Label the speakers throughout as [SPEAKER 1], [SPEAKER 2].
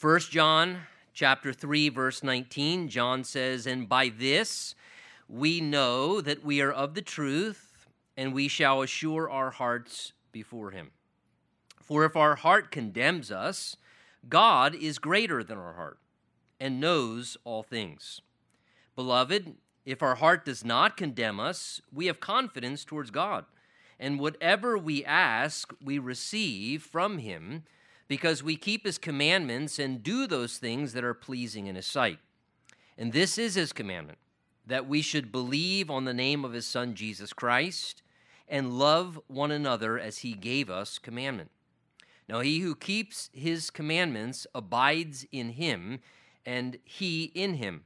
[SPEAKER 1] 1 John chapter 3 verse 19, John says, "And by this we know that we are of the truth, and we shall assure our hearts before him. For if our heart condemns us, God is greater than our heart and knows all things. Beloved, if our heart does not condemn us, we have confidence towards God, and whatever we ask, we receive from him." Because we keep his commandments and do those things that are pleasing in his sight. And this is his commandment that we should believe on the name of his son Jesus Christ and love one another as he gave us commandment. Now, he who keeps his commandments abides in him, and he in him.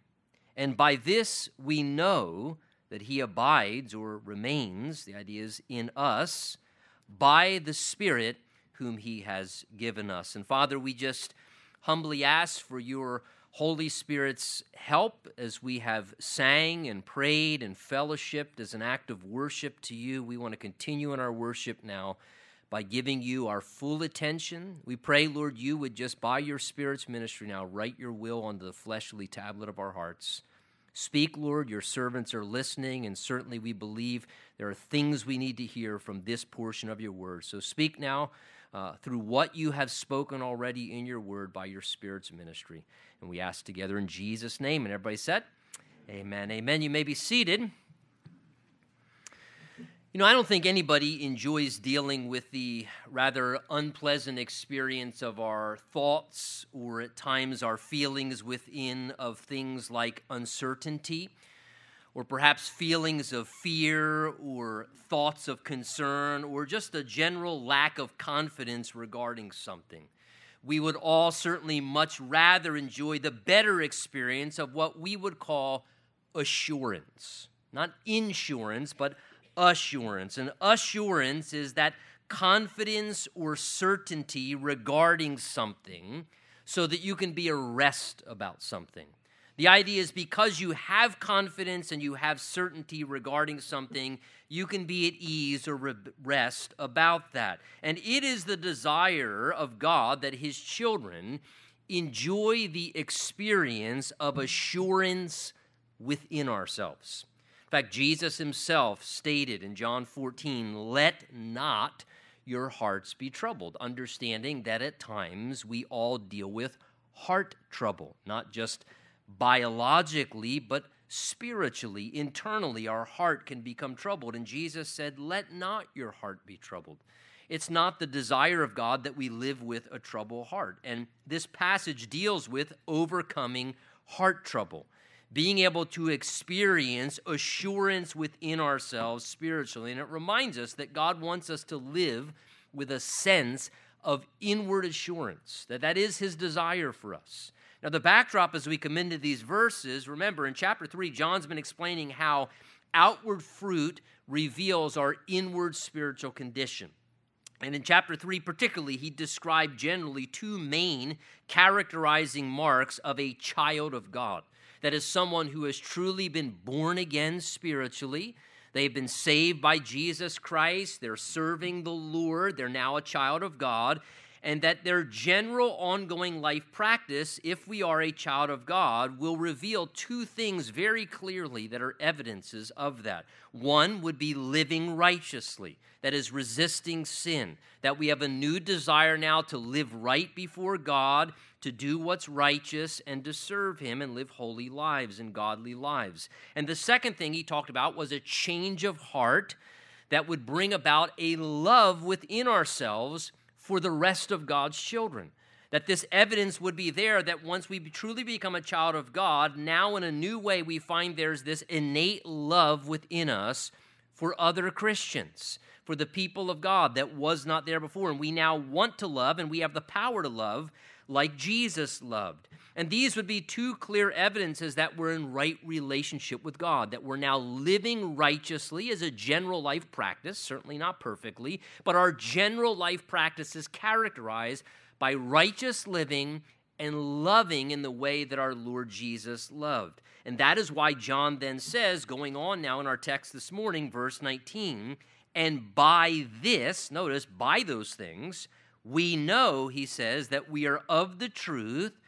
[SPEAKER 1] And by this we know that he abides or remains, the idea is in us, by the Spirit whom he has given us. And Father, we just humbly ask for your Holy Spirit's help as we have sang and prayed and fellowshipped as an act of worship to you. We want to continue in our worship now by giving you our full attention. We pray, Lord, you would just by your Spirit's ministry now write your will onto the fleshly tablet of our hearts. Speak, Lord, your servants are listening, and certainly we believe there are things we need to hear from this portion of your word. So speak now uh, through what you have spoken already in your word by your Spirit's ministry. And we ask together in Jesus' name. And everybody said, Amen. Amen. You may be seated. You know, I don't think anybody enjoys dealing with the rather unpleasant experience of our thoughts or at times our feelings within of things like uncertainty or perhaps feelings of fear or thoughts of concern or just a general lack of confidence regarding something. We would all certainly much rather enjoy the better experience of what we would call assurance. Not insurance, but assurance. And assurance is that confidence or certainty regarding something so that you can be at rest about something. The idea is because you have confidence and you have certainty regarding something, you can be at ease or rest about that. And it is the desire of God that his children enjoy the experience of assurance within ourselves. In fact, Jesus himself stated in John 14, Let not your hearts be troubled, understanding that at times we all deal with heart trouble, not just biologically, but spiritually, internally, our heart can become troubled. And Jesus said, Let not your heart be troubled. It's not the desire of God that we live with a troubled heart. And this passage deals with overcoming heart trouble, being able to experience assurance within ourselves spiritually. And it reminds us that God wants us to live with a sense of inward assurance, that that is his desire for us. Now, the backdrop as we come into these verses, remember in chapter 3, John's been explaining how outward fruit reveals our inward spiritual condition. And in chapter 3, particularly, he described generally two main characterizing marks of a child of God. That is, someone who has truly been born again spiritually. They've been saved by Jesus Christ. They're serving the Lord. They're now a child of God and that their general ongoing life practice, if we are a child of God, will reveal two things very clearly that are evidences of that. One would be living righteously, that is, resisting sin, that we have a new desire now to live right before God, to do what's righteous, and to serve Him and live holy lives and godly lives. And the second thing he talked about was a change of heart that would bring about a love within ourselves for the rest of God's children. That this evidence would be there that once we truly become a child of God, now in a new way we find there's this innate love within us for other Christians, for the people of God that was not there before. And we now want to love and we have the power to love like Jesus loved. And these would be two clear evidences that we're in right relationship with God, that we're now living righteously as a general life practice, certainly not perfectly, but our general life practice is characterized by righteous living and loving in the way that our Lord Jesus loved. And that is why John then says, going on now in our text this morning, verse 19, and by this, notice, by those things, we know, he says, that we are of the truth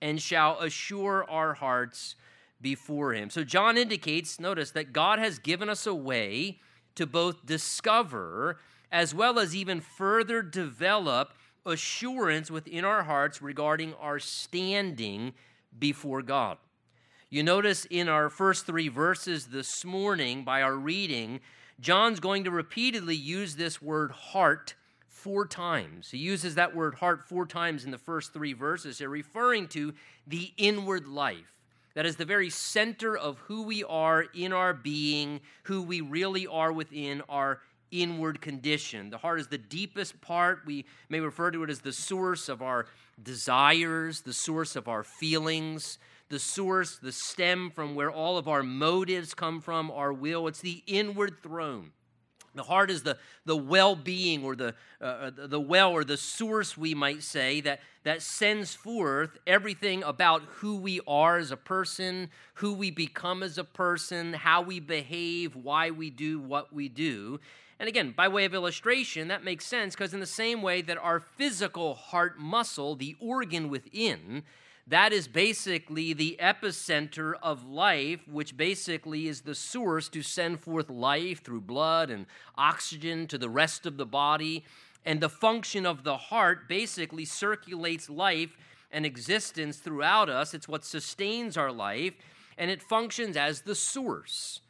[SPEAKER 1] and shall assure our hearts before him. So John indicates, notice, that God has given us a way to both discover as well as even further develop assurance within our hearts regarding our standing before God. You notice in our first three verses this morning, by our reading, John's going to repeatedly use this word heart four times. He uses that word heart four times in the first three verses here, referring to the inward life. That is the very center of who we are in our being, who we really are within our inward condition. The heart is the deepest part. We may refer to it as the source of our desires, the source of our feelings, the source, the stem from where all of our motives come from, our will. It's the inward throne. The heart is the, the well being or the, uh, uh the well or the source, we might say, that, that sends forth everything about who we are as a person, who we become as a person, how we behave, why we do what we do. And again, by way of illustration, that makes sense because, in the same way that our physical heart muscle, the organ within, that is basically the epicenter of life, which basically is the source to send forth life through blood and oxygen to the rest of the body. And the function of the heart basically circulates life and existence throughout us. It's what sustains our life, and it functions as the source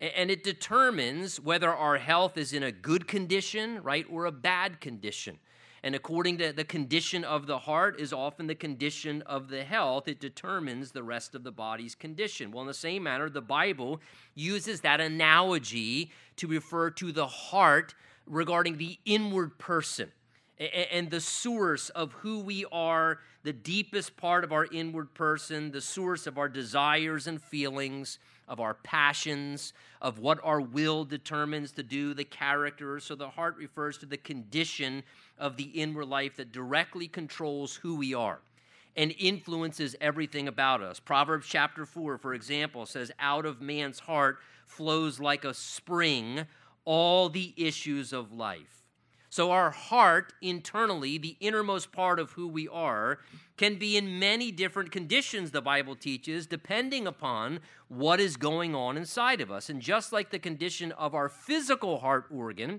[SPEAKER 1] and it determines whether our health is in a good condition, right, or a bad condition. And according to the condition of the heart is often the condition of the health, it determines the rest of the body's condition. Well, in the same manner, the Bible uses that analogy to refer to the heart regarding the inward person and the source of who we are, the deepest part of our inward person, the source of our desires and feelings of our passions, of what our will determines to do, the character. So the heart refers to the condition of the inward life that directly controls who we are and influences everything about us. Proverbs chapter 4, for example, says, Out of man's heart flows like a spring all the issues of life. So, our heart internally, the innermost part of who we are, can be in many different conditions, the Bible teaches, depending upon what is going on inside of us. And just like the condition of our physical heart organ,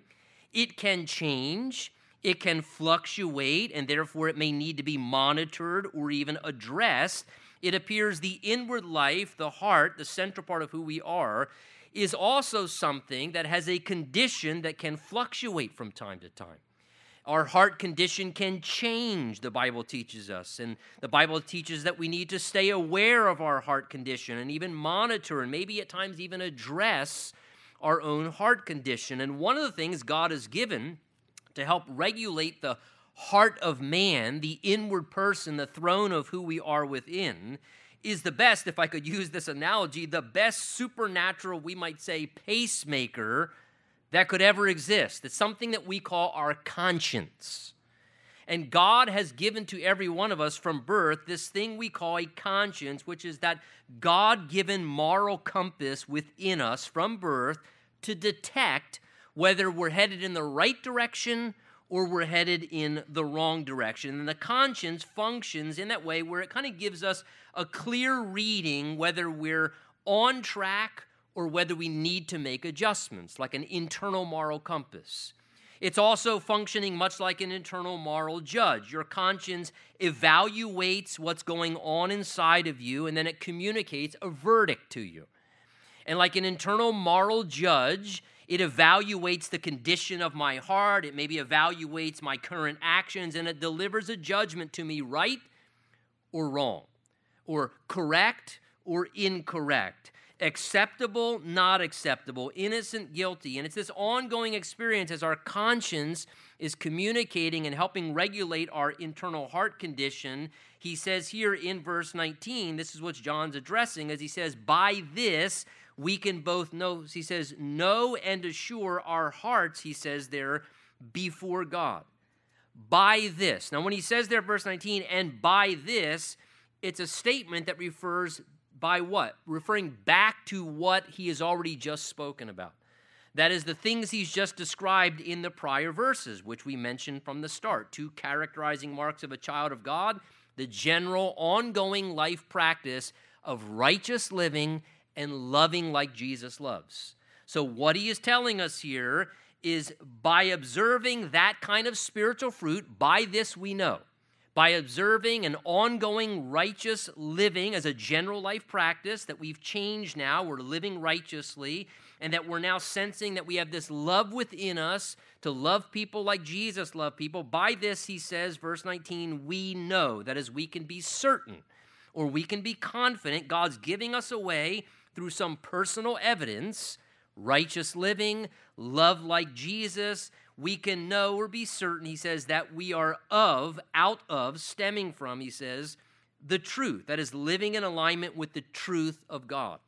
[SPEAKER 1] it can change, it can fluctuate, and therefore it may need to be monitored or even addressed. It appears the inward life, the heart, the central part of who we are, is also something that has a condition that can fluctuate from time to time. Our heart condition can change, the Bible teaches us. And the Bible teaches that we need to stay aware of our heart condition and even monitor and maybe at times even address our own heart condition. And one of the things God has given to help regulate the heart of man, the inward person, the throne of who we are within, is the best, if I could use this analogy, the best supernatural, we might say, pacemaker that could ever exist. It's something that we call our conscience. And God has given to every one of us from birth this thing we call a conscience, which is that God given moral compass within us from birth to detect whether we're headed in the right direction or we're headed in the wrong direction. And the conscience functions in that way where it kind of gives us a clear reading whether we're on track or whether we need to make adjustments, like an internal moral compass. It's also functioning much like an internal moral judge. Your conscience evaluates what's going on inside of you and then it communicates a verdict to you. And like an internal moral judge, it evaluates the condition of my heart. It maybe evaluates my current actions and it delivers a judgment to me right or wrong, or correct or incorrect, acceptable, not acceptable, innocent, guilty. And it's this ongoing experience as our conscience is communicating and helping regulate our internal heart condition. He says here in verse 19, this is what John's addressing, as he says, By this, we can both know, he says, know and assure our hearts, he says there, before God. By this. Now, when he says there, verse 19, and by this, it's a statement that refers by what? Referring back to what he has already just spoken about. That is the things he's just described in the prior verses, which we mentioned from the start. Two characterizing marks of a child of God the general, ongoing life practice of righteous living and loving like Jesus loves. So, what he is telling us here is by observing that kind of spiritual fruit, by this we know. By observing an ongoing righteous living as a general life practice that we've changed now, we're living righteously, and that we're now sensing that we have this love within us to love people like Jesus loved people. By this, he says, verse 19, we know. That is, we can be certain or we can be confident God's giving us away through some personal evidence, righteous living, love like Jesus. We can know or be certain, he says, that we are of, out of, stemming from, he says, the truth. That is, living in alignment with the truth of God.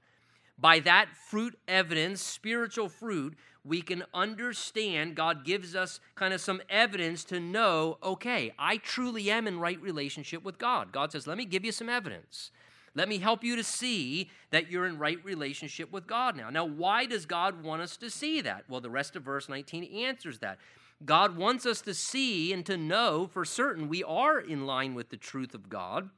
[SPEAKER 1] By that fruit evidence, spiritual fruit, we can understand God gives us kind of some evidence to know, okay, I truly am in right relationship with God. God says, let me give you some evidence. Let me help you to see that you're in right relationship with God now. Now, why does God want us to see that? Well, the rest of verse 19 answers that. God wants us to see and to know for certain we are in line with the truth of God.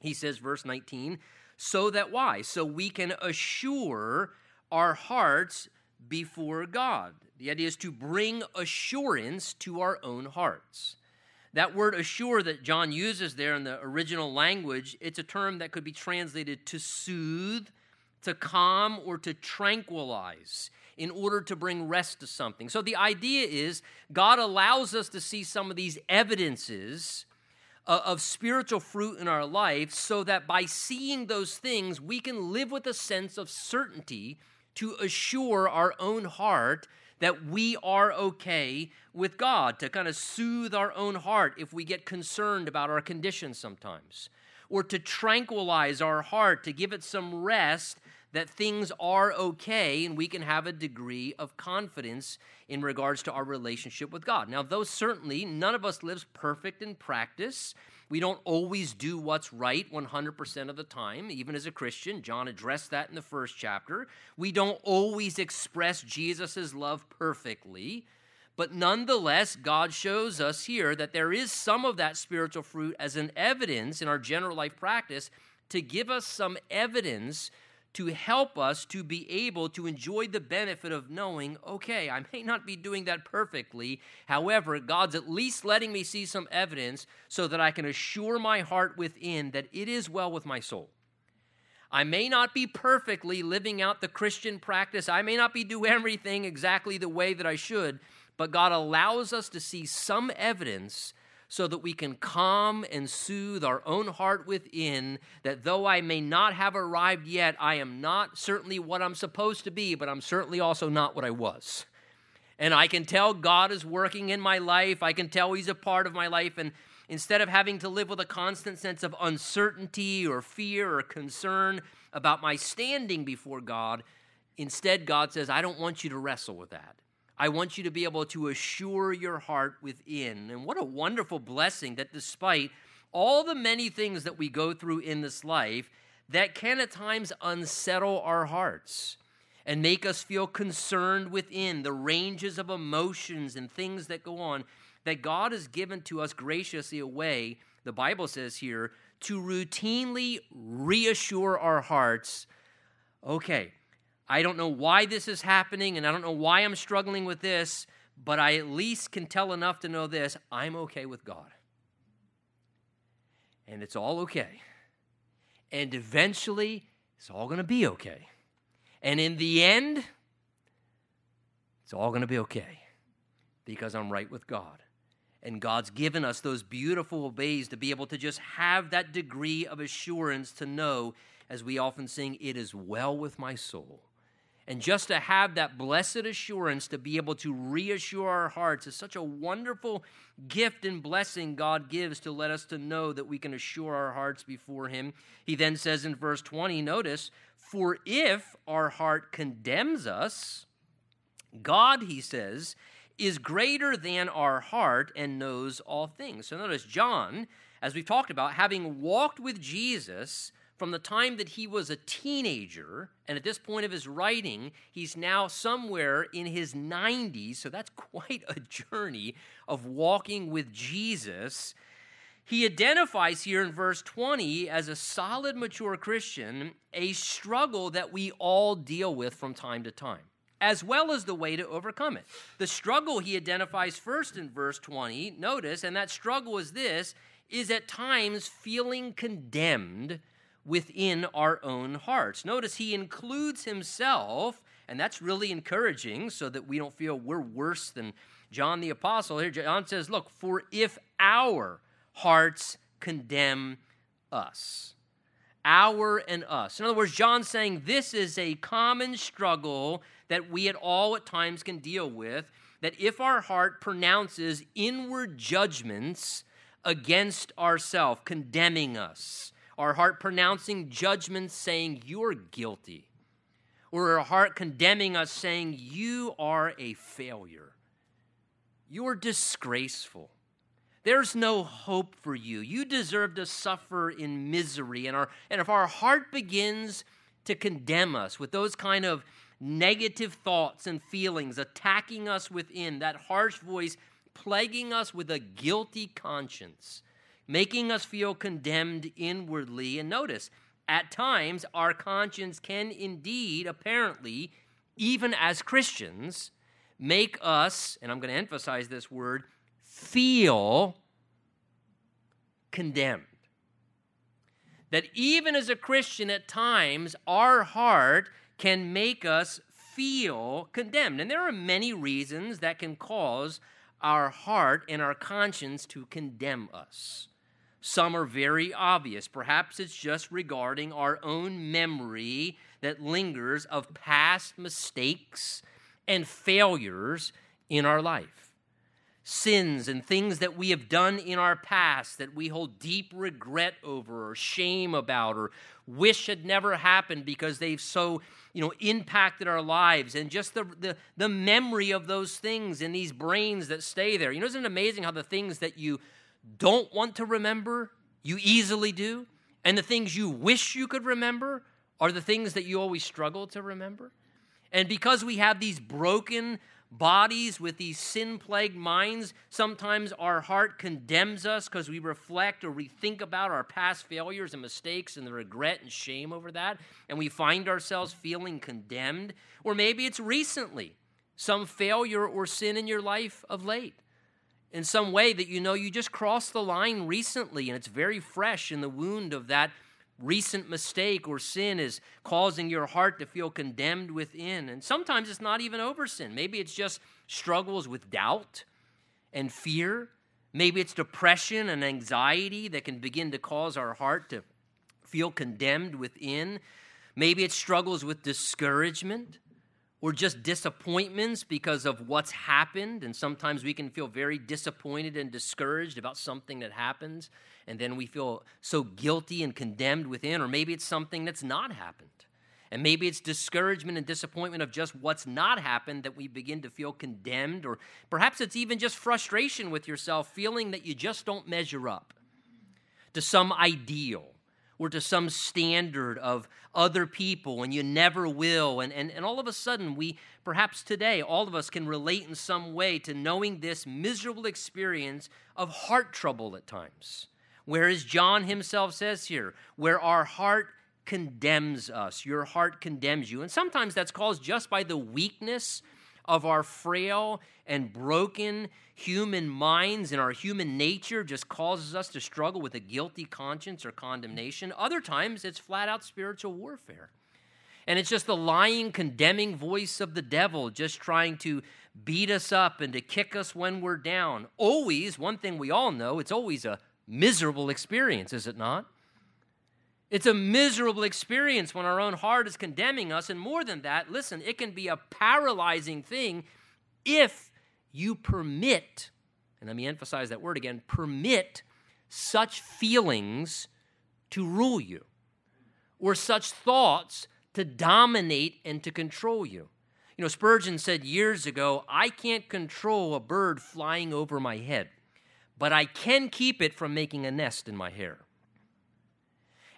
[SPEAKER 1] He says, verse 19, so that why? So we can assure our hearts before God. The idea is to bring assurance to our own hearts. That word assure that John uses there in the original language, it's a term that could be translated to soothe, to calm, or to tranquilize in order to bring rest to something. So the idea is God allows us to see some of these evidences uh, of spiritual fruit in our life so that by seeing those things, we can live with a sense of certainty to assure our own heart that we are okay with God, to kind of soothe our own heart if we get concerned about our condition sometimes, or to tranquilize our heart, to give it some rest that things are okay and we can have a degree of confidence in regards to our relationship with God. Now, though certainly none of us lives perfect in practice, we don't always do what's right 100% of the time, even as a Christian. John addressed that in the first chapter. We don't always express Jesus' love perfectly. But nonetheless, God shows us here that there is some of that spiritual fruit as an evidence in our general life practice to give us some evidence to help us to be able to enjoy the benefit of knowing, okay, I may not be doing that perfectly. However, God's at least letting me see some evidence so that I can assure my heart within that it is well with my soul. I may not be perfectly living out the Christian practice. I may not be doing everything exactly the way that I should, but God allows us to see some evidence so that we can calm and soothe our own heart within that though I may not have arrived yet, I am not certainly what I'm supposed to be, but I'm certainly also not what I was. And I can tell God is working in my life, I can tell He's a part of my life, and instead of having to live with a constant sense of uncertainty or fear or concern about my standing before God, instead, God says, I don't want you to wrestle with that. I want you to be able to assure your heart within. And what a wonderful blessing that despite all the many things that we go through in this life that can at times unsettle our hearts and make us feel concerned within the ranges of emotions and things that go on, that God has given to us graciously a way, the Bible says here, to routinely reassure our hearts okay, I don't know why this is happening, and I don't know why I'm struggling with this, but I at least can tell enough to know this I'm okay with God. And it's all okay. And eventually, it's all going to be okay. And in the end, it's all going to be okay because I'm right with God. And God's given us those beautiful ways to be able to just have that degree of assurance to know, as we often sing, it is well with my soul. And just to have that blessed assurance to be able to reassure our hearts is such a wonderful gift and blessing God gives to let us to know that we can assure our hearts before Him. He then says in verse 20, notice, for if our heart condemns us, God, he says, is greater than our heart and knows all things. So notice, John, as we've talked about, having walked with Jesus, from the time that he was a teenager, and at this point of his writing, he's now somewhere in his 90s, so that's quite a journey of walking with Jesus. he identifies here in verse 20 as a solid, mature Christian a struggle that we all deal with from time to time, as well as the way to overcome it. The struggle he identifies first in verse 20, notice, and that struggle is this, is at times feeling condemned within our own hearts. Notice he includes himself, and that's really encouraging so that we don't feel we're worse than John the Apostle. Here, John says, Look, for if our hearts condemn us. Our and us. In other words, John's saying this is a common struggle that we at all at times can deal with. That if our heart pronounces inward judgments against ourselves, condemning us, our heart pronouncing judgments saying, You're guilty, or our heart condemning us saying, You are a failure, you're disgraceful there's no hope for you. You deserve to suffer in misery. And, our, and if our heart begins to condemn us with those kind of negative thoughts and feelings attacking us within, that harsh voice plaguing us with a guilty conscience, making us feel condemned inwardly. And notice, at times, our conscience can indeed, apparently, even as Christians, make us, and I'm going to emphasize this word, feel condemned. That even as a Christian, at times, our heart can make us feel condemned. And there are many reasons that can cause our heart and our conscience to condemn us. Some are very obvious. Perhaps it's just regarding our own memory that lingers of past mistakes and failures in our life. Sins and things that we have done in our past that we hold deep regret over or shame about or wish had never happened because they've so you know impacted our lives. And just the, the, the memory of those things in these brains that stay there. You know isn't it amazing how the things that you don't want to remember you easily do and the things you wish you could remember are the things that you always struggle to remember and because we have these broken bodies with these sin plagued minds. Sometimes our heart condemns us because we reflect or we think about our past failures and mistakes and the regret and shame over that, and we find ourselves feeling condemned. Or maybe it's recently some failure or sin in your life of late. In some way that you know you just crossed the line recently and it's very fresh in the wound of that recent mistake or sin is causing your heart to feel condemned within. And sometimes it's not even over sin. Maybe it's just struggles with doubt and fear. Maybe it's depression and anxiety that can begin to cause our heart to feel condemned within. Maybe it's struggles with discouragement or just disappointments because of what's happened. And sometimes we can feel very disappointed and discouraged about something that happens and then we feel so guilty and condemned within, or maybe it's something that's not happened. And maybe it's discouragement and disappointment of just what's not happened that we begin to feel condemned, or perhaps it's even just frustration with yourself, feeling that you just don't measure up to some ideal or to some standard of other people and you never will. And, and, and all of a sudden, we perhaps today, all of us can relate in some way to knowing this miserable experience of heart trouble at times Whereas John himself says here, where our heart condemns us, your heart condemns you. And sometimes that's caused just by the weakness of our frail and broken human minds and our human nature just causes us to struggle with a guilty conscience or condemnation. Other times it's flat out spiritual warfare. And it's just the lying, condemning voice of the devil just trying to beat us up and to kick us when we're down. Always, one thing we all know, it's always a miserable experience, is it not? It's a miserable experience when our own heart is condemning us. And more than that, listen, it can be a paralyzing thing if you permit, and let me emphasize that word again permit such feelings to rule you or such thoughts to dominate and to control you. You know, Spurgeon said years ago, I can't control a bird flying over my head but I can keep it from making a nest in my hair.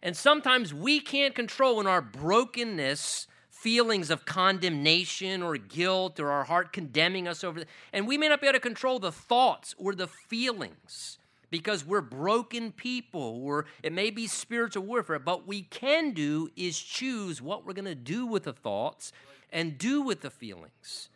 [SPEAKER 1] And sometimes we can't control in our brokenness feelings of condemnation or guilt or our heart condemning us over, and we may not be able to control the thoughts or the feelings. because we're broken people, or it may be spiritual warfare, but we can do is choose what we're going to do with the thoughts and do with the feelings.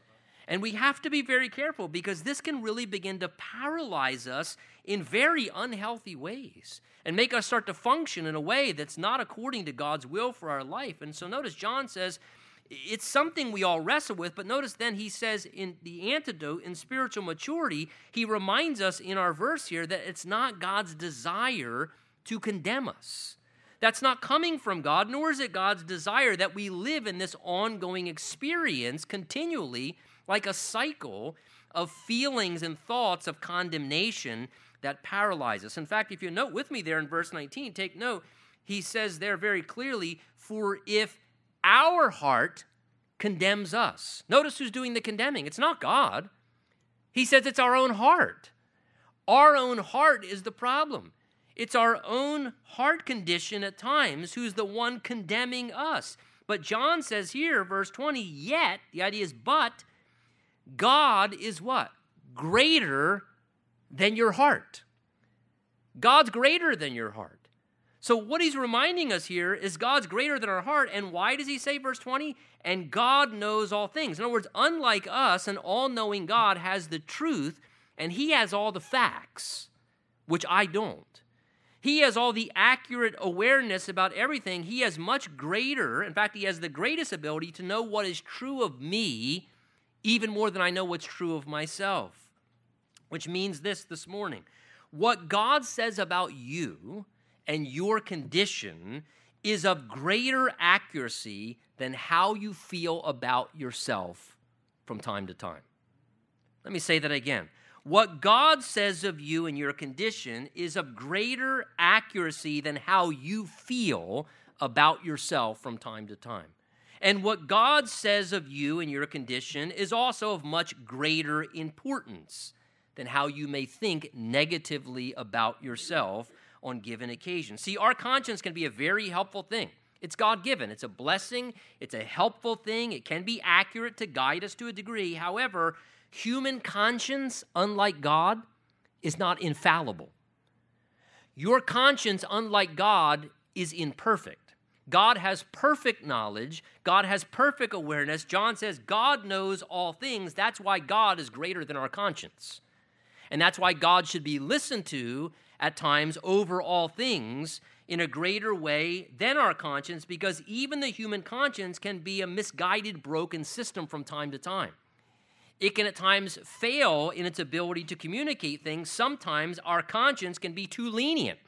[SPEAKER 1] And we have to be very careful because this can really begin to paralyze us in very unhealthy ways and make us start to function in a way that's not according to God's will for our life. And so notice John says it's something we all wrestle with, but notice then he says in the antidote in spiritual maturity, he reminds us in our verse here that it's not God's desire to condemn us. That's not coming from God, nor is it God's desire that we live in this ongoing experience continually like a cycle of feelings and thoughts of condemnation that paralyze us. In fact, if you note with me there in verse 19, take note, he says there very clearly, For if our heart condemns us. Notice who's doing the condemning. It's not God. He says it's our own heart. Our own heart is the problem. It's our own heart condition at times who's the one condemning us. But John says here, verse 20, yet, the idea is, but God is what? Greater than your heart. God's greater than your heart. So, what he's reminding us here is God's greater than our heart. And why does he say, verse 20? And God knows all things. In other words, unlike us, an all knowing God has the truth and he has all the facts, which I don't. He has all the accurate awareness about everything. He has much greater, in fact, he has the greatest ability to know what is true of me even more than I know what's true of myself. Which means this this morning what God says about you and your condition is of greater accuracy than how you feel about yourself from time to time. Let me say that again. What God says of you and your condition is of greater accuracy than how you feel about yourself from time to time. And what God says of you and your condition is also of much greater importance than how you may think negatively about yourself on given occasions. See, our conscience can be a very helpful thing. It's God given, it's a blessing, it's a helpful thing, it can be accurate to guide us to a degree. However, human conscience, unlike God, is not infallible. Your conscience, unlike God, is imperfect. God has perfect knowledge. God has perfect awareness. John says God knows all things. That's why God is greater than our conscience. And that's why God should be listened to at times over all things in a greater way than our conscience, because even the human conscience can be a misguided, broken system from time to time. It can at times fail in its ability to communicate things. Sometimes our conscience can be too lenient.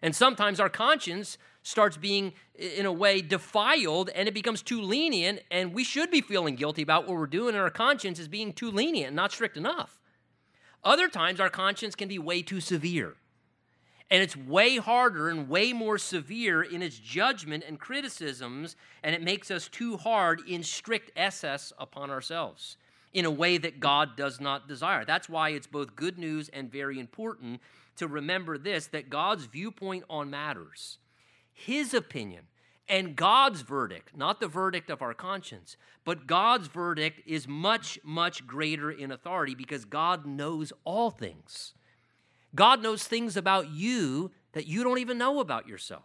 [SPEAKER 1] And sometimes our conscience starts being, in a way, defiled and it becomes too lenient, and we should be feeling guilty about what we're doing, and our conscience is being too lenient and not strict enough. Other times, our conscience can be way too severe. And it's way harder and way more severe in its judgment and criticisms, and it makes us too hard in strict SS upon ourselves in a way that God does not desire. That's why it's both good news and very important to remember this that God's viewpoint on matters his opinion and God's verdict, not the verdict of our conscience, but God's verdict is much, much greater in authority because God knows all things. God knows things about you that you don't even know about yourself.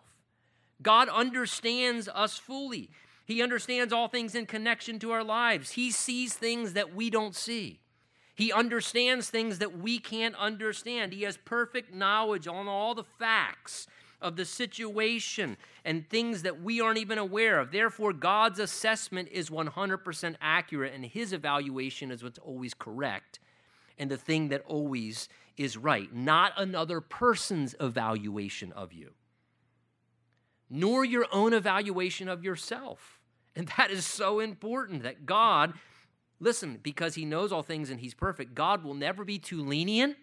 [SPEAKER 1] God understands us fully. He understands all things in connection to our lives. He sees things that we don't see. He understands things that we can't understand. He has perfect knowledge on all the facts of the situation and things that we aren't even aware of. Therefore, God's assessment is 100% accurate, and his evaluation is what's always correct and the thing that always is right, not another person's evaluation of you, nor your own evaluation of yourself. And that is so important that God, listen, because he knows all things and he's perfect, God will never be too lenient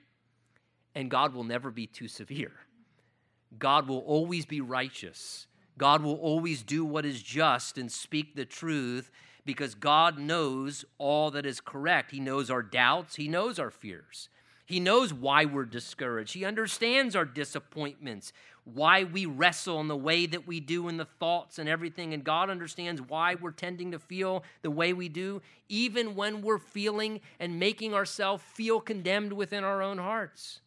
[SPEAKER 1] and God will never be too severe. God will always be righteous. God will always do what is just and speak the truth because God knows all that is correct. He knows our doubts, He knows our fears. He knows why we're discouraged. He understands our disappointments, why we wrestle in the way that we do in the thoughts and everything. And God understands why we're tending to feel the way we do, even when we're feeling and making ourselves feel condemned within our own hearts.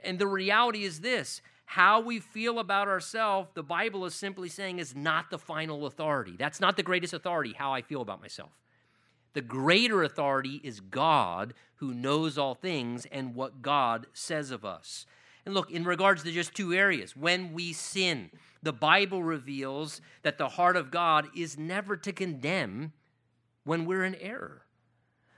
[SPEAKER 1] And the reality is this how we feel about ourselves, the Bible is simply saying, is not the final authority. That's not the greatest authority, how I feel about myself. The greater authority is God who knows all things and what God says of us. And look, in regards to just two areas, when we sin, the Bible reveals that the heart of God is never to condemn when we're in error.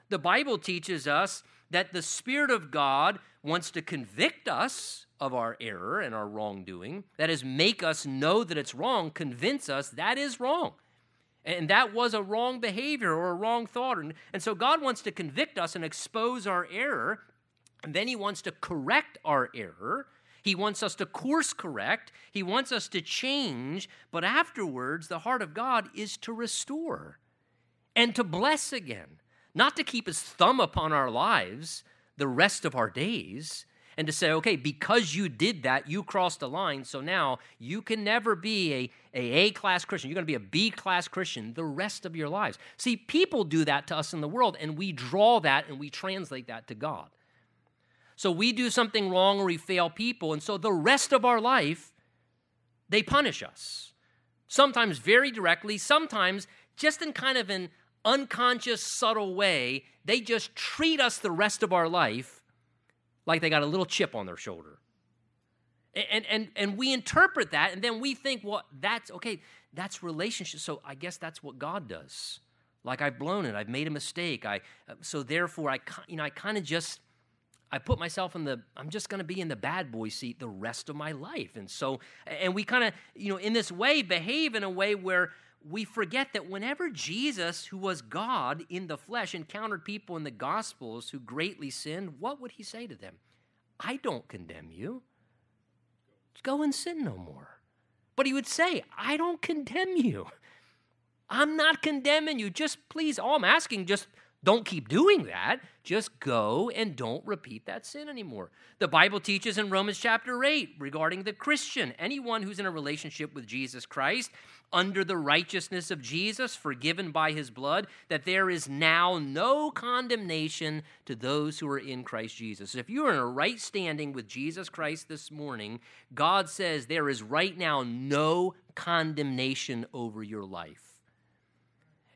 [SPEAKER 1] The Bible teaches us that the Spirit of God wants to convict us of our error and our wrongdoing. That is, make us know that it's wrong, convince us that is wrong. And that was a wrong behavior or a wrong thought. And, and so God wants to convict us and expose our error. And then He wants to correct our error. He wants us to course correct. He wants us to change. But afterwards, the heart of God is to restore and to bless again, not to keep His thumb upon our lives the rest of our days and to say, okay, because you did that, you crossed the line, so now you can never be a, a A-class Christian. You're going to be a B-class Christian the rest of your lives. See, people do that to us in the world, and we draw that and we translate that to God. So we do something wrong or we fail people, and so the rest of our life, they punish us. Sometimes very directly, sometimes just in kind of an unconscious, subtle way, they just treat us the rest of our life like they got a little chip on their shoulder. And, and, and we interpret that, and then we think, well, that's okay, that's relationship. So I guess that's what God does. Like I've blown it, I've made a mistake. I, uh, so therefore, I, you know, I kind of just, I put myself in the, I'm just going to be in the bad boy seat the rest of my life. And so, and we kind of, you know, in this way, behave in a way where we forget that whenever Jesus, who was God in the flesh, encountered people in the Gospels who greatly sinned, what would he say to them? I don't condemn you. Go and sin no more. But he would say, I don't condemn you. I'm not condemning you. Just please, all I'm asking, just don't keep doing that. Just go and don't repeat that sin anymore. The Bible teaches in Romans chapter 8 regarding the Christian, anyone who's in a relationship with Jesus Christ, under the righteousness of Jesus, forgiven by his blood, that there is now no condemnation to those who are in Christ Jesus. If you are in a right standing with Jesus Christ this morning, God says there is right now no condemnation over your life.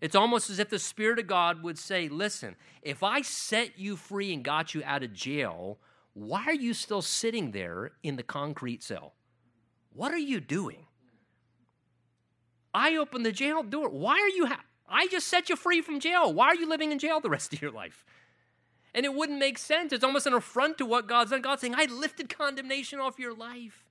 [SPEAKER 1] It's almost as if the Spirit of God would say, Listen, if I set you free and got you out of jail, why are you still sitting there in the concrete cell? What are you doing? I opened the jail door. Why are you? Ha- I just set you free from jail. Why are you living in jail the rest of your life? And it wouldn't make sense. It's almost an affront to what God's done. God's saying, I lifted condemnation off your life.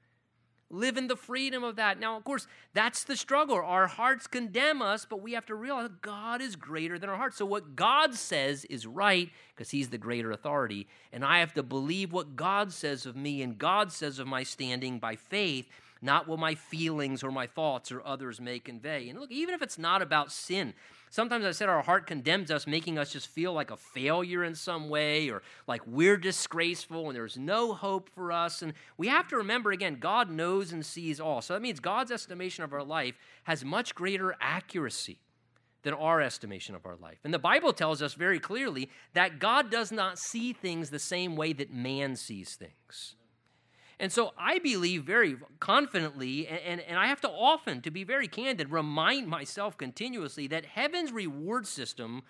[SPEAKER 1] Live in the freedom of that. Now, of course, that's the struggle. Our hearts condemn us, but we have to realize God is greater than our hearts. So, what God says is right because He's the greater authority. And I have to believe what God says of me and God says of my standing by faith not what my feelings or my thoughts or others may convey. And look, even if it's not about sin, sometimes I said our heart condemns us, making us just feel like a failure in some way or like we're disgraceful and there's no hope for us. And we have to remember again, God knows and sees all. So that means God's estimation of our life has much greater accuracy than our estimation of our life. And the Bible tells us very clearly that God does not see things the same way that man sees things. And so I believe very confidently, and, and, and, I have to often, to be very candid, remind myself continuously that heaven's reward system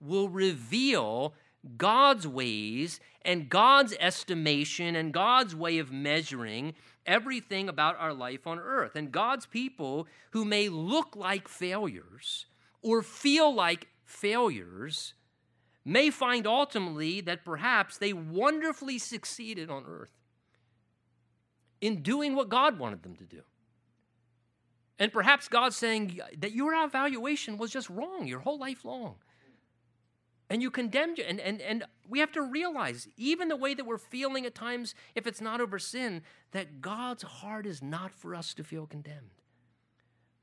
[SPEAKER 1] will reveal God's ways and God's estimation and God's way of measuring everything about our life on earth. And God's people who may look like failures or feel like failures may find ultimately that perhaps they wonderfully succeeded on earth in doing what God wanted them to do. And perhaps God's saying that your evaluation was just wrong your whole life long. And you condemned you. And, and, and we have to realize, even the way that we're feeling at times, if it's not over sin, that God's heart is not for us to feel condemned,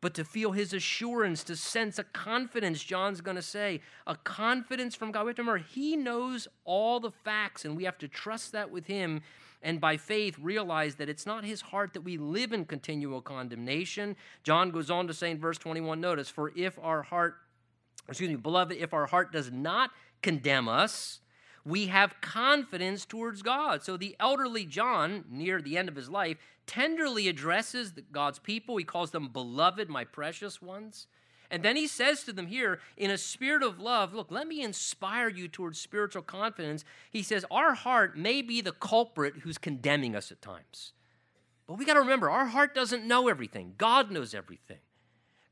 [SPEAKER 1] but to feel his assurance, to sense a confidence, John's going to say, a confidence from God. We have to remember, he knows all the facts, and we have to trust that with him and by faith realize that it's not his heart that we live in continual condemnation. John goes on to say in verse 21, notice, for if our heart, excuse me, beloved, if our heart does not condemn us, we have confidence towards God. So the elderly John, near the end of his life, tenderly addresses God's people. He calls them beloved, my precious ones. And then he says to them here, in a spirit of love, look, let me inspire you towards spiritual confidence. He says, Our heart may be the culprit who's condemning us at times. But we got to remember, our heart doesn't know everything, God knows everything.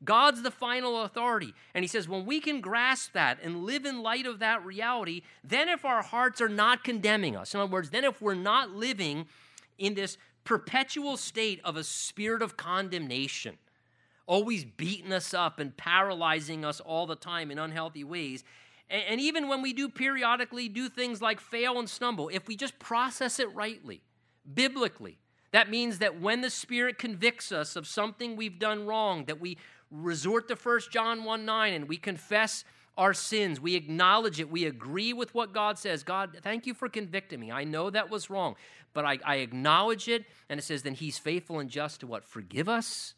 [SPEAKER 1] God's the final authority. And he says, when we can grasp that and live in light of that reality, then if our hearts are not condemning us, in other words, then if we're not living in this perpetual state of a spirit of condemnation, always beating us up and paralyzing us all the time in unhealthy ways. And, and, even when we do periodically do things like fail and stumble, if we just process it rightly, biblically, that means that when the Spirit convicts us of something we've done wrong, that we resort to 1 John 1 9 and we confess our sins. We acknowledge it. We agree with what God says. God, thank you for convicting me. I know that was wrong, but I, I acknowledge it. And it says, then He's faithful and just to what? Forgive us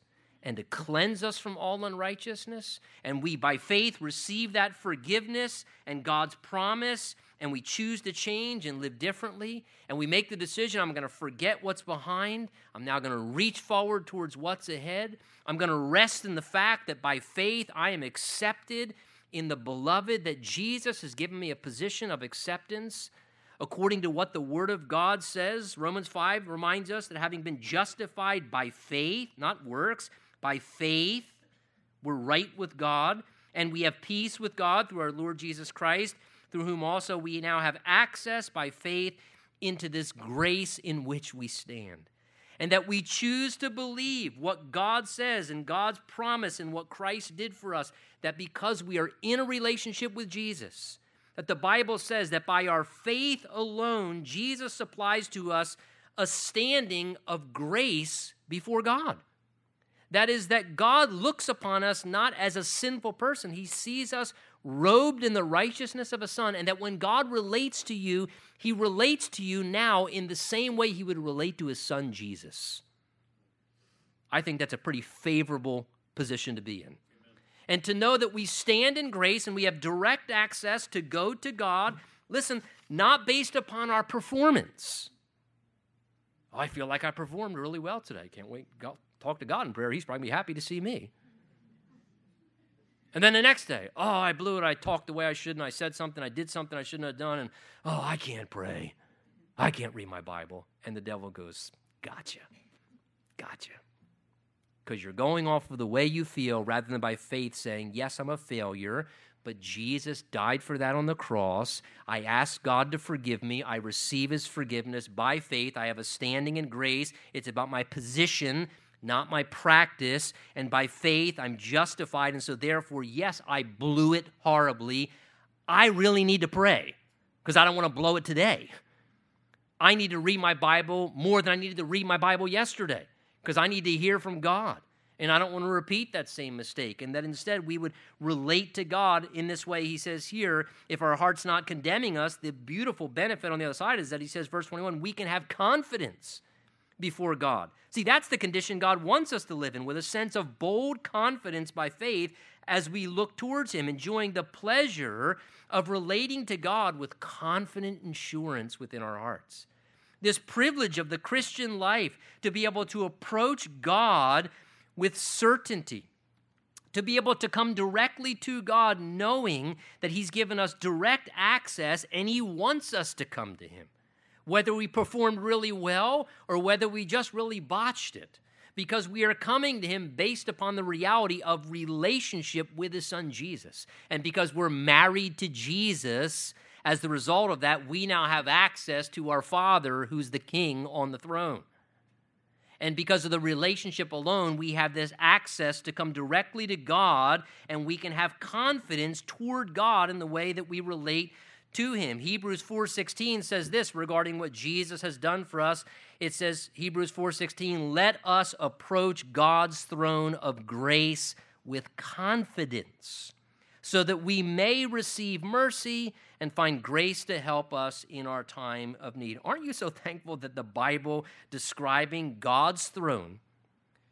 [SPEAKER 1] and to cleanse us from all unrighteousness. And we, by faith, receive that forgiveness and God's promise, and we choose to change and live differently. And we make the decision I'm going to forget what's behind. I'm now going to reach forward towards what's ahead. I'm going to rest in the fact that by faith I am accepted in the beloved, that Jesus has given me a position of acceptance according to what the Word of God says. Romans 5 reminds us that having been justified by faith, not works, by faith, we're right with God, and we have peace with God through our Lord Jesus Christ, through whom also we now have access by faith into this grace in which we stand. And that we choose to believe what God says and God's promise and what Christ did for us, that because we are in a relationship with Jesus, that the Bible says that by our faith alone, Jesus supplies to us a standing of grace before God. That is, that God looks upon us not as a sinful person. He sees us robed in the righteousness of a son, and that when God relates to you, he relates to you now in the same way he would relate to his son Jesus. I think that's a pretty favorable position to be in. And to know that we stand in grace and we have direct access to go to God, listen, not based upon our performance. Oh, I feel like I performed really well today. Can't wait. Talk to God in prayer. He's probably be happy to see me. And then the next day, oh, I blew it. I talked the way I shouldn't. I said something. I did something I shouldn't have done. And oh, I can't pray. I can't read my Bible. And the devil goes, Gotcha. Gotcha. Because you're going off of the way you feel rather than by faith saying, Yes, I'm a failure but Jesus died for that on the cross. I ask God to forgive me. I receive his forgiveness by faith. I have a standing in grace. It's about my position, not my practice. And by faith, I'm justified. And so, therefore, yes, I blew it horribly. I really need to pray because I don't want to blow it today. I need to read my Bible more than I needed to read my Bible yesterday because I need to hear from God. And I don't want to repeat that same mistake. And that instead we would relate to God in this way. He says here, if our heart's not condemning us, the beautiful benefit on the other side is that he says, verse 21, we can have confidence before God. See, that's the condition God wants us to live in, with a sense of bold confidence by faith as we look towards Him, enjoying the pleasure of relating to God with confident assurance within our hearts. This privilege of the Christian life to be able to approach God with certainty, to be able to come directly to God knowing that He's given us direct access and He wants us to come to Him, whether we performed really well or whether we just really botched it. Because we are coming to him based upon the reality of relationship with his son Jesus. And because we're married to Jesus, as the result of that, we now have access to our Father who's the king on the throne. And because of the relationship alone, we have this access to come directly to God and we can have confidence toward God in the way that we relate to him. Hebrews 4:16 says this regarding what Jesus has done for us. It says Hebrews 4:16, "Let us approach God's throne of grace with confidence." so that we may receive mercy and find grace to help us in our time of need. Aren't you so thankful that the Bible describing God's throne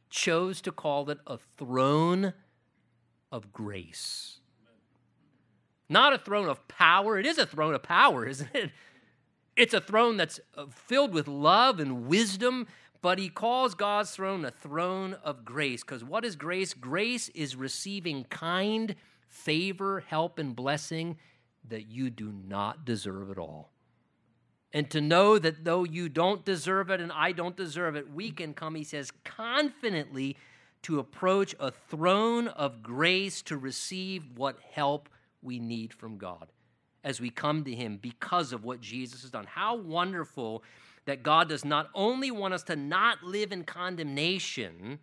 [SPEAKER 1] chose to call it a throne of grace? Not a throne of power. It is a throne of power, isn't it? It's a throne that's uh, filled with love and wisdom, but he calls God's throne a throne of grace. Because what is grace? Grace is receiving kind favor, help, and blessing that you do not deserve at all. And to know that though you don't deserve it and I don't deserve it, we can come, he says, confidently to approach a throne of grace to receive what help we need from God as we come to him because of what Jesus has done. How wonderful that God does not only want us to not live in condemnation,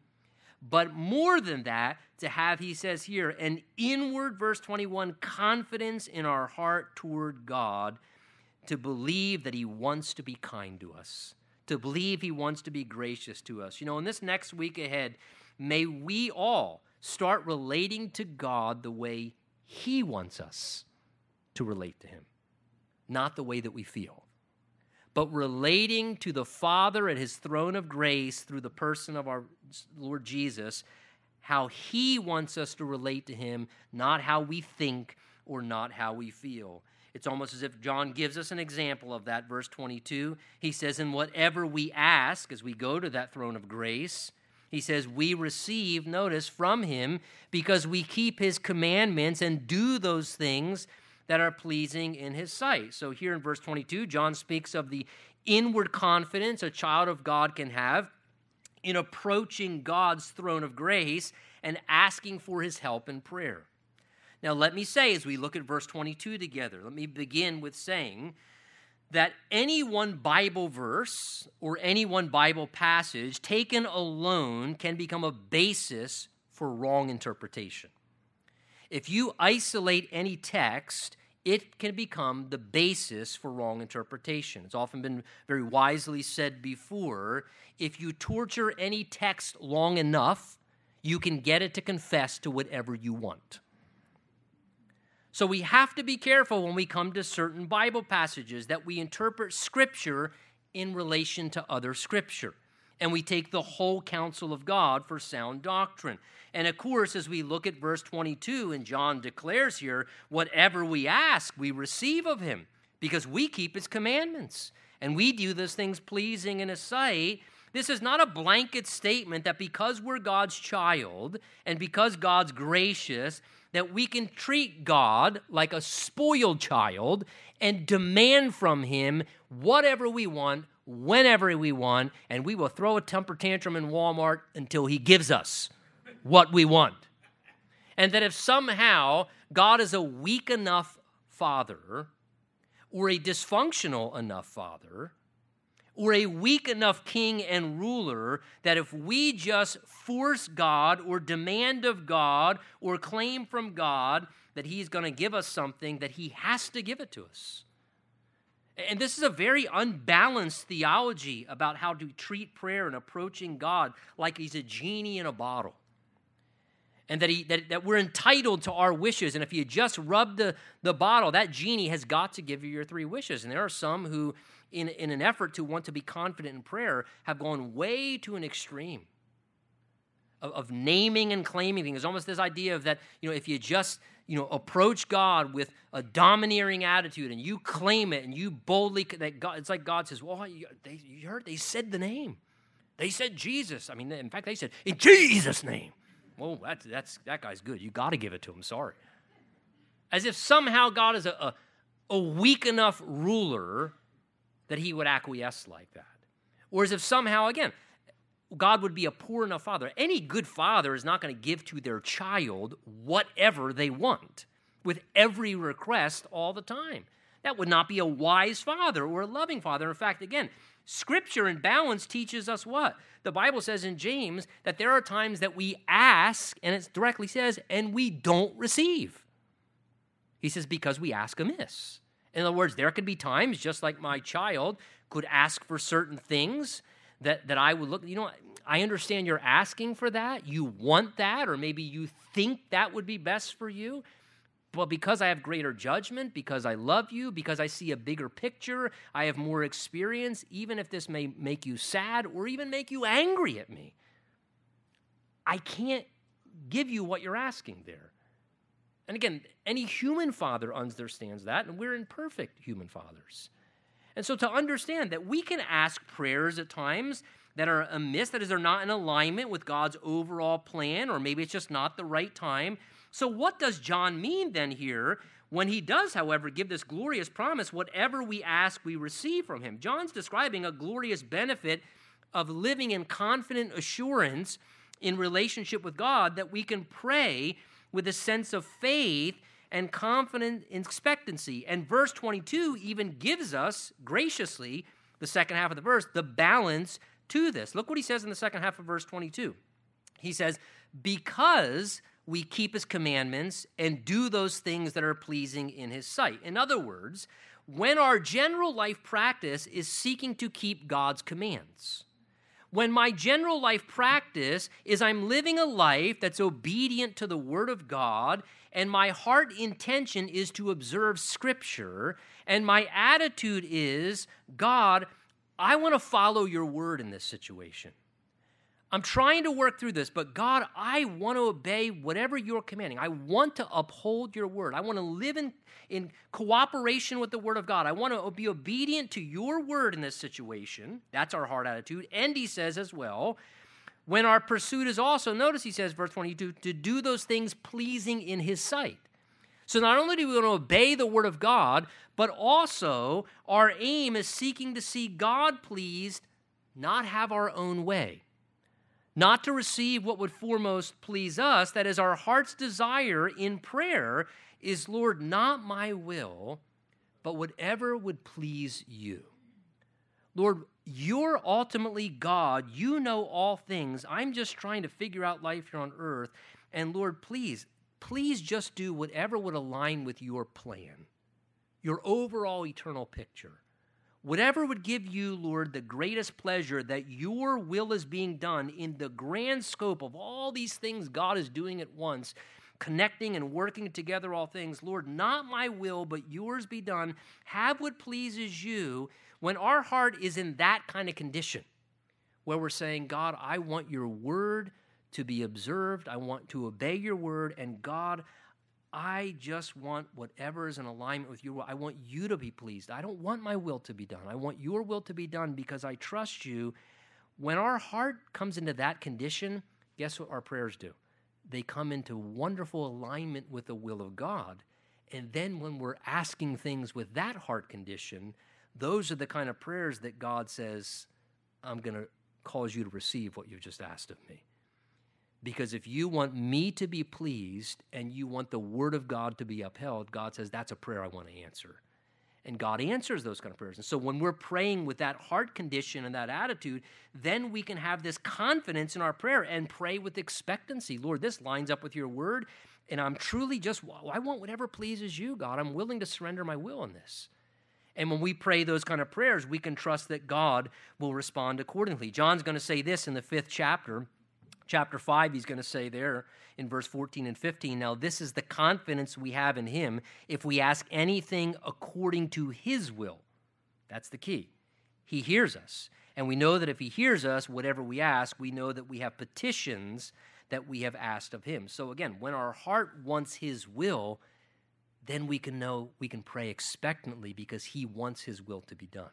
[SPEAKER 1] but more than that, to have, he says here, an inward, verse 21, confidence in our heart toward God, to believe that he wants to be kind to us, to believe he wants to be gracious to us. You know, in this next week ahead, may we all start relating to God the way he wants us to relate to him, not the way that we feel but relating to the Father at his throne of grace through the person of our Lord Jesus, how he wants us to relate to him, not how we think or not how we feel. It's almost as if John gives us an example of that. Verse 22, he says, In whatever we ask as we go to that throne of grace, he says, We receive, notice, from him because we keep his commandments and do those things that are pleasing in his sight. So here in verse 22, John speaks of the inward confidence a child of God can have in approaching God's throne of grace and asking for his help in prayer. Now, let me say, as we look at verse 22 together, let me begin with saying that any one Bible verse or any one Bible passage taken alone can become a basis for wrong interpretation. If you isolate any text, it can become the basis for wrong interpretation. It's often been very wisely said before if you torture any text long enough, you can get it to confess to whatever you want. So we have to be careful when we come to certain Bible passages that we interpret Scripture in relation to other Scripture and we take the whole counsel of God for sound doctrine. And of course, as we look at verse 22, and John declares here, whatever we ask, we receive of him, because we keep his commandments and we do those things pleasing in his sight. This is not a blanket statement that because we're God's child and because God's gracious, that we can treat God like a spoiled child and demand from him whatever we want whenever we want, and we will throw a temper tantrum in Walmart until He gives us what we want. And that if somehow God is a weak enough father, or a dysfunctional enough father, or a weak enough king and ruler that if we just force God or demand of God or claim from God that He's going to give us something, that He has to give it to us. And this is a very unbalanced theology about how to treat prayer and approaching God like he's a genie in a bottle. And that, he, that, that we're entitled to our wishes. And if you just rub the, the bottle, that genie has got to give you your three wishes. And there are some who, in, in an effort to want to be confident in prayer, have gone way to an extreme of, of naming and claiming things. Almost this idea of that, you know, if you just you know, approach God with a domineering attitude and you claim it and you boldly, that God, it's like God says, well, you, they, you heard, they said the name. They said Jesus. I mean, in fact, they said, in Jesus' name. Well, that's, that's, that guy's good. You got to give it to him. Sorry. As if somehow God is a, a, a weak enough ruler that he would acquiesce like that. Or as if somehow, again, God would be a poor enough father. Any good father is not going to give to their child whatever they want with every request all the time. That would not be a wise father or a loving father. In fact, again, Scripture and balance teaches us what? The Bible says in James that there are times that we ask, and it directly says, and we don't receive. He says, because we ask amiss. In other words, there could be times, just like my child could ask for certain things, that, that I would look, you know, I understand you're asking for that. You want that, or maybe you think that would be best for you. But because I have greater judgment, because I love you, because I see a bigger picture, I have more experience, even if this may make you sad or even make you angry at me, I can't give you what you're asking there. And again, any human father understands that, and we're imperfect human fathers. And so to understand that we can ask prayers at times that are amiss, that is, they're not in alignment with God's overall plan, or maybe it's just not the right time. So, what does John mean then here when he does, however, give this glorious promise whatever we ask, we receive from him? John's describing a glorious benefit of living in confident assurance in relationship with God that we can pray with a sense of faith and confident expectancy. And verse 22 even gives us graciously, the second half of the verse, the balance to this. Look what he says in the second half of verse 22. He says, Because we keep his commandments and do those things that are pleasing in his sight. In other words, when our general life practice is seeking to keep God's commands when my general life practice is I'm living a life that's obedient to the Word of God, and my heart intention is to observe Scripture, and my attitude is, God, I want to follow your Word in this situation. I'm trying to work through this, but God, I want to obey whatever you're commanding. I want to uphold your word. I want to live in, in cooperation with the word of God. I want to be obedient to your word in this situation. That's our heart attitude. And he says as well, when our pursuit is also, notice he says, verse 22, to do those things pleasing in his sight. So not only do we want to obey the word of God, but also our aim is seeking to see God pleased, not have our own way not to receive what would foremost please us, that is, our heart's desire in prayer is, Lord, not my will, but whatever would please you. Lord, you're ultimately God. You know all things. I'm just trying to figure out life here on earth. And Lord, please, please just do whatever would align with your plan, your overall eternal picture. Whatever would give you, Lord, the greatest pleasure that your will is being done in the grand scope of all these things God is doing at once, connecting and working together all things. Lord, not my will, but yours be done. Have what pleases you when our heart is in that kind of condition where we're saying, God, I want your word to be observed. I want to obey your word. And God, I just want whatever is in alignment with your will. I want you to be pleased. I don't want my will to be done. I want your will to be done because I trust you. When our heart comes into that condition, guess what our prayers do? They come into wonderful alignment with the will of God. And then when we're asking things with that heart condition, those are the kind of prayers that God says, I'm going to cause you to receive what you've just asked of me. Because if you want me to be pleased and you want the word of God to be upheld, God says, that's a prayer I want to answer. And God answers those kind of prayers. And so when we're praying with that heart condition and that attitude, then we can have this confidence in our prayer and pray with expectancy. Lord, this lines up with your word. And I'm truly just, I want whatever pleases you, God. I'm willing to surrender my will in this. And when we pray those kind of prayers, we can trust that God will respond accordingly. John's going to say this in the fifth chapter chapter 5, he's going to say there in verse 14 and 15 Now, this is the confidence we have in him if we ask anything according to his will. That's the key. He hears us. And we know that if he hears us, whatever we ask, we know that we have petitions that we have asked of him. So again, when our heart wants his will, then we can know we can pray expectantly because he wants his will to be done.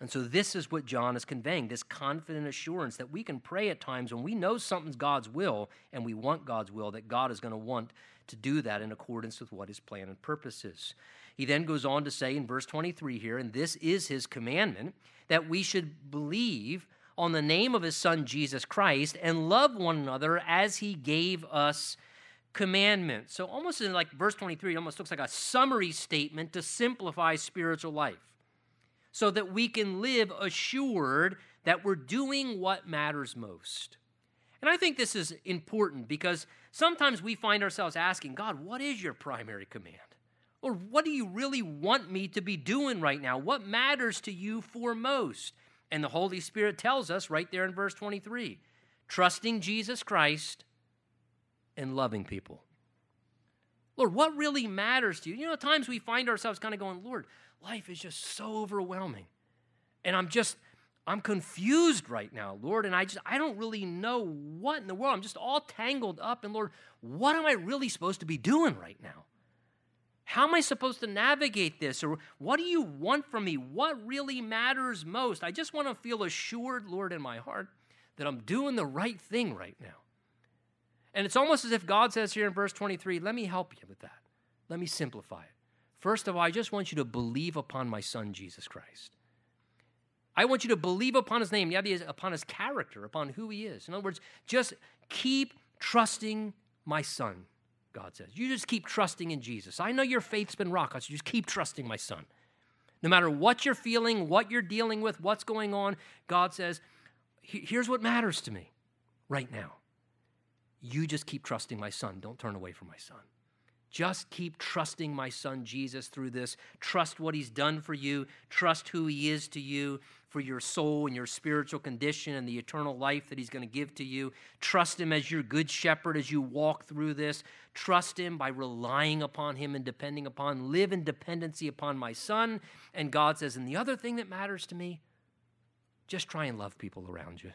[SPEAKER 1] And so, this is what John is conveying this confident assurance that we can pray at times when we know something's God's will and we want God's will, that God is going to want to do that in accordance with what his plan and purpose is. He then goes on to say in verse 23 here, and this is his commandment, that we should believe on the name of his son Jesus Christ and love one another as he gave us commandment. So, almost in like verse 23, it almost looks like a summary statement to simplify spiritual life so that we can live assured that we're doing what matters most. And I think this is important because sometimes we find ourselves asking, God, what is your primary command? Or what do you really want me to be doing right now? What matters to you foremost? And the Holy Spirit tells us right there in verse 23 trusting Jesus Christ and loving people. Lord, what really matters to you? You know, at times we find ourselves kind of going, Lord, life is just so overwhelming. And I'm just, I'm confused right now, Lord, and I just I don't really know what in the world. I'm just all tangled up and Lord, what am I really supposed to be doing right now? How am I supposed to navigate this? Or what do you want from me? What really matters most? I just want to feel assured, Lord, in my heart that I'm doing the right thing right now. And it's almost as if God says here in verse 23, let me help you with that. Let me simplify it. First of all, I just want you to believe upon my son, Jesus Christ. I want you to believe upon his name, the idea is upon his character, upon who he is. In other words, just keep trusting my son, God says. You just keep trusting in Jesus. I know your faith's been rock, so just keep trusting my son. No matter what you're feeling, what you're dealing with, what's going on, God says, here's what matters to me right now. You just keep trusting my son. Don't turn away from my son. Just keep trusting my son Jesus through this. Trust what he's done for you. Trust who he is to you for your soul and your spiritual condition and the eternal life that he's going to give to you. Trust him as your good shepherd as you walk through this. Trust him by relying upon him and depending upon. Live in dependency upon my son. And God says, and the other thing that matters to me, just try and love people around you.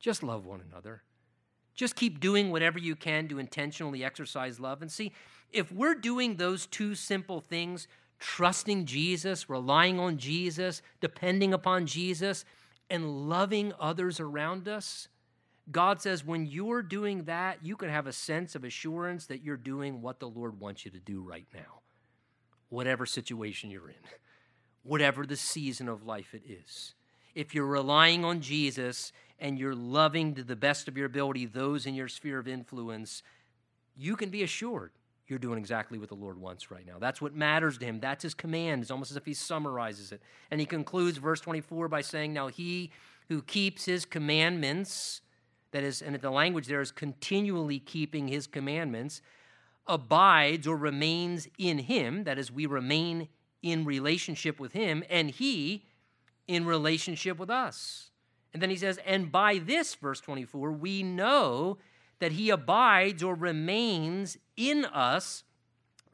[SPEAKER 1] Just love one another. Just keep doing whatever you can to intentionally exercise love. And see, if we're doing those two simple things, trusting Jesus, relying on Jesus, depending upon Jesus, and loving others around us, God says when you're doing that, you can have a sense of assurance that you're doing what the Lord wants you to do right now, whatever situation you're in, whatever the season of life it is. If you're relying on Jesus and you're loving to the best of your ability those in your sphere of influence, you can be assured you're doing exactly what the Lord wants right now. That's what matters to him. That's his command. It's almost as if he summarizes it. And he concludes verse 24 by saying, Now he who keeps his commandments, that is, and the language there is continually keeping his commandments, abides or remains in him, that is, we remain in relationship with him, and he in relationship with us. And then he says, And by this, verse 24, we know that he abides or remains in us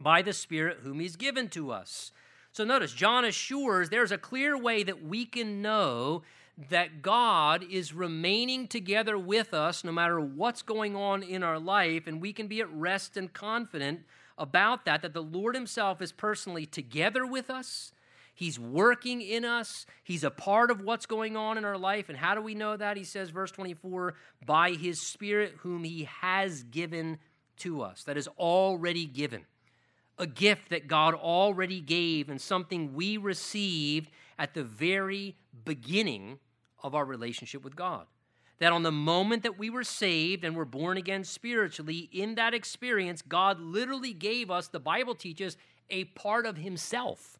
[SPEAKER 1] by the Spirit whom he's given to us. So notice, John assures there's a clear way that we can know that God is remaining together with us no matter what's going on in our life, and we can be at rest and confident about that, that the Lord Himself is personally together with us He's working in us. He's a part of what's going on in our life. And how do we know that? He says, verse 24, by his Spirit, whom he has given to us. That is already given. A gift that God already gave and something we received at the very beginning of our relationship with God. That on the moment that we were saved and were born again spiritually, in that experience, God literally gave us, the Bible teaches, a part of Himself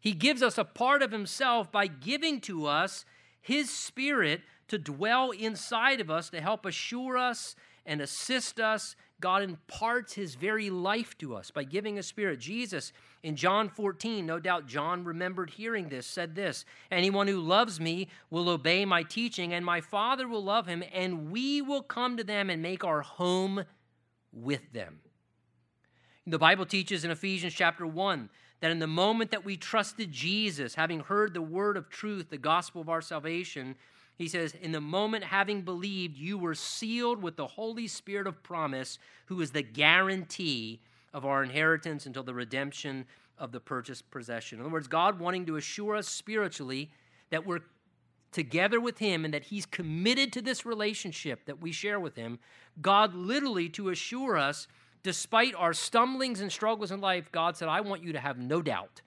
[SPEAKER 1] he gives us a part of Himself by giving to us His Spirit to dwell inside of us to help assure us and assist us. God imparts His very life to us by giving a Spirit. Jesus in John 14, no doubt John remembered hearing this, said this Anyone who loves me will obey my teaching, and my Father will love him, and we will come to them and make our home with them. The Bible teaches in Ephesians chapter 1 that in the moment that we trusted Jesus, having heard the word of truth, the gospel of our salvation, he says, In the moment having believed, you were sealed with the Holy Spirit of promise, who is the guarantee of our inheritance until the redemption of the purchased possession. In other words, God wanting to assure us spiritually that we're together with Him and that He's committed to this relationship that we share with Him. God literally to assure us despite our stumblings and struggles in life, God said, I want you to have no doubt.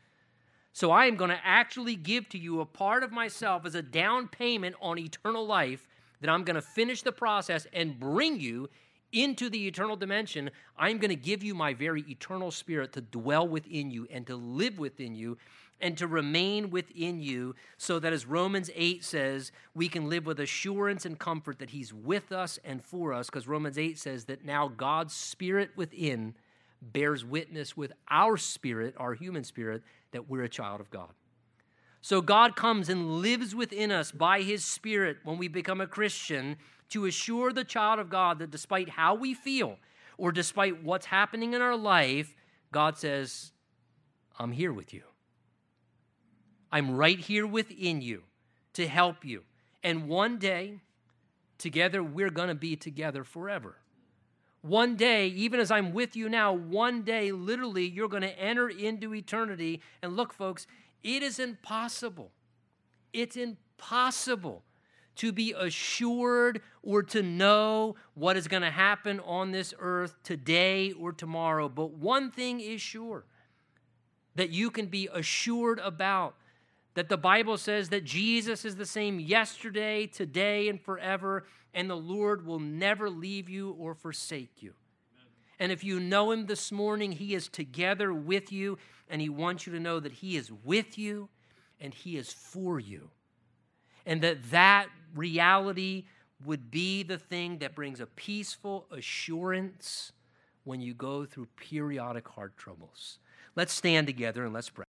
[SPEAKER 1] So I am going to actually give to you a part of myself as a down payment on eternal life that I'm going to finish the process and bring you into the eternal dimension. I'm going to give you my very eternal spirit to dwell within you and to live within you and to remain within you, so that as Romans 8 says, we can live with assurance and comfort that He's with us and for us, because Romans 8 says that now God's Spirit within bears witness with our spirit, our human spirit, that we're a child of God. So God comes and lives within us by His Spirit when we become a Christian to assure the child of God that despite how we feel or despite what's happening in our life, God says, I'm here with you. I'm right here within you. to help you. And one day, together, we're going to be together forever. One day, even as I'm with you now, one day, literally, you're going to enter into eternity. And look, folks, it is impossible. It's impossible to be assured or to know what is going to happen on this earth today or tomorrow. But one thing is sure that you can be assured about that the Bible says that Jesus is the same yesterday, today, and forever, and the Lord will never leave you or forsake you. And if you know Him this morning, He is together with you, and He wants you to know that He is with you and He is for you. And that that reality would be the thing that brings a peaceful assurance when you go through periodic heart troubles. Let's stand together and let's pray.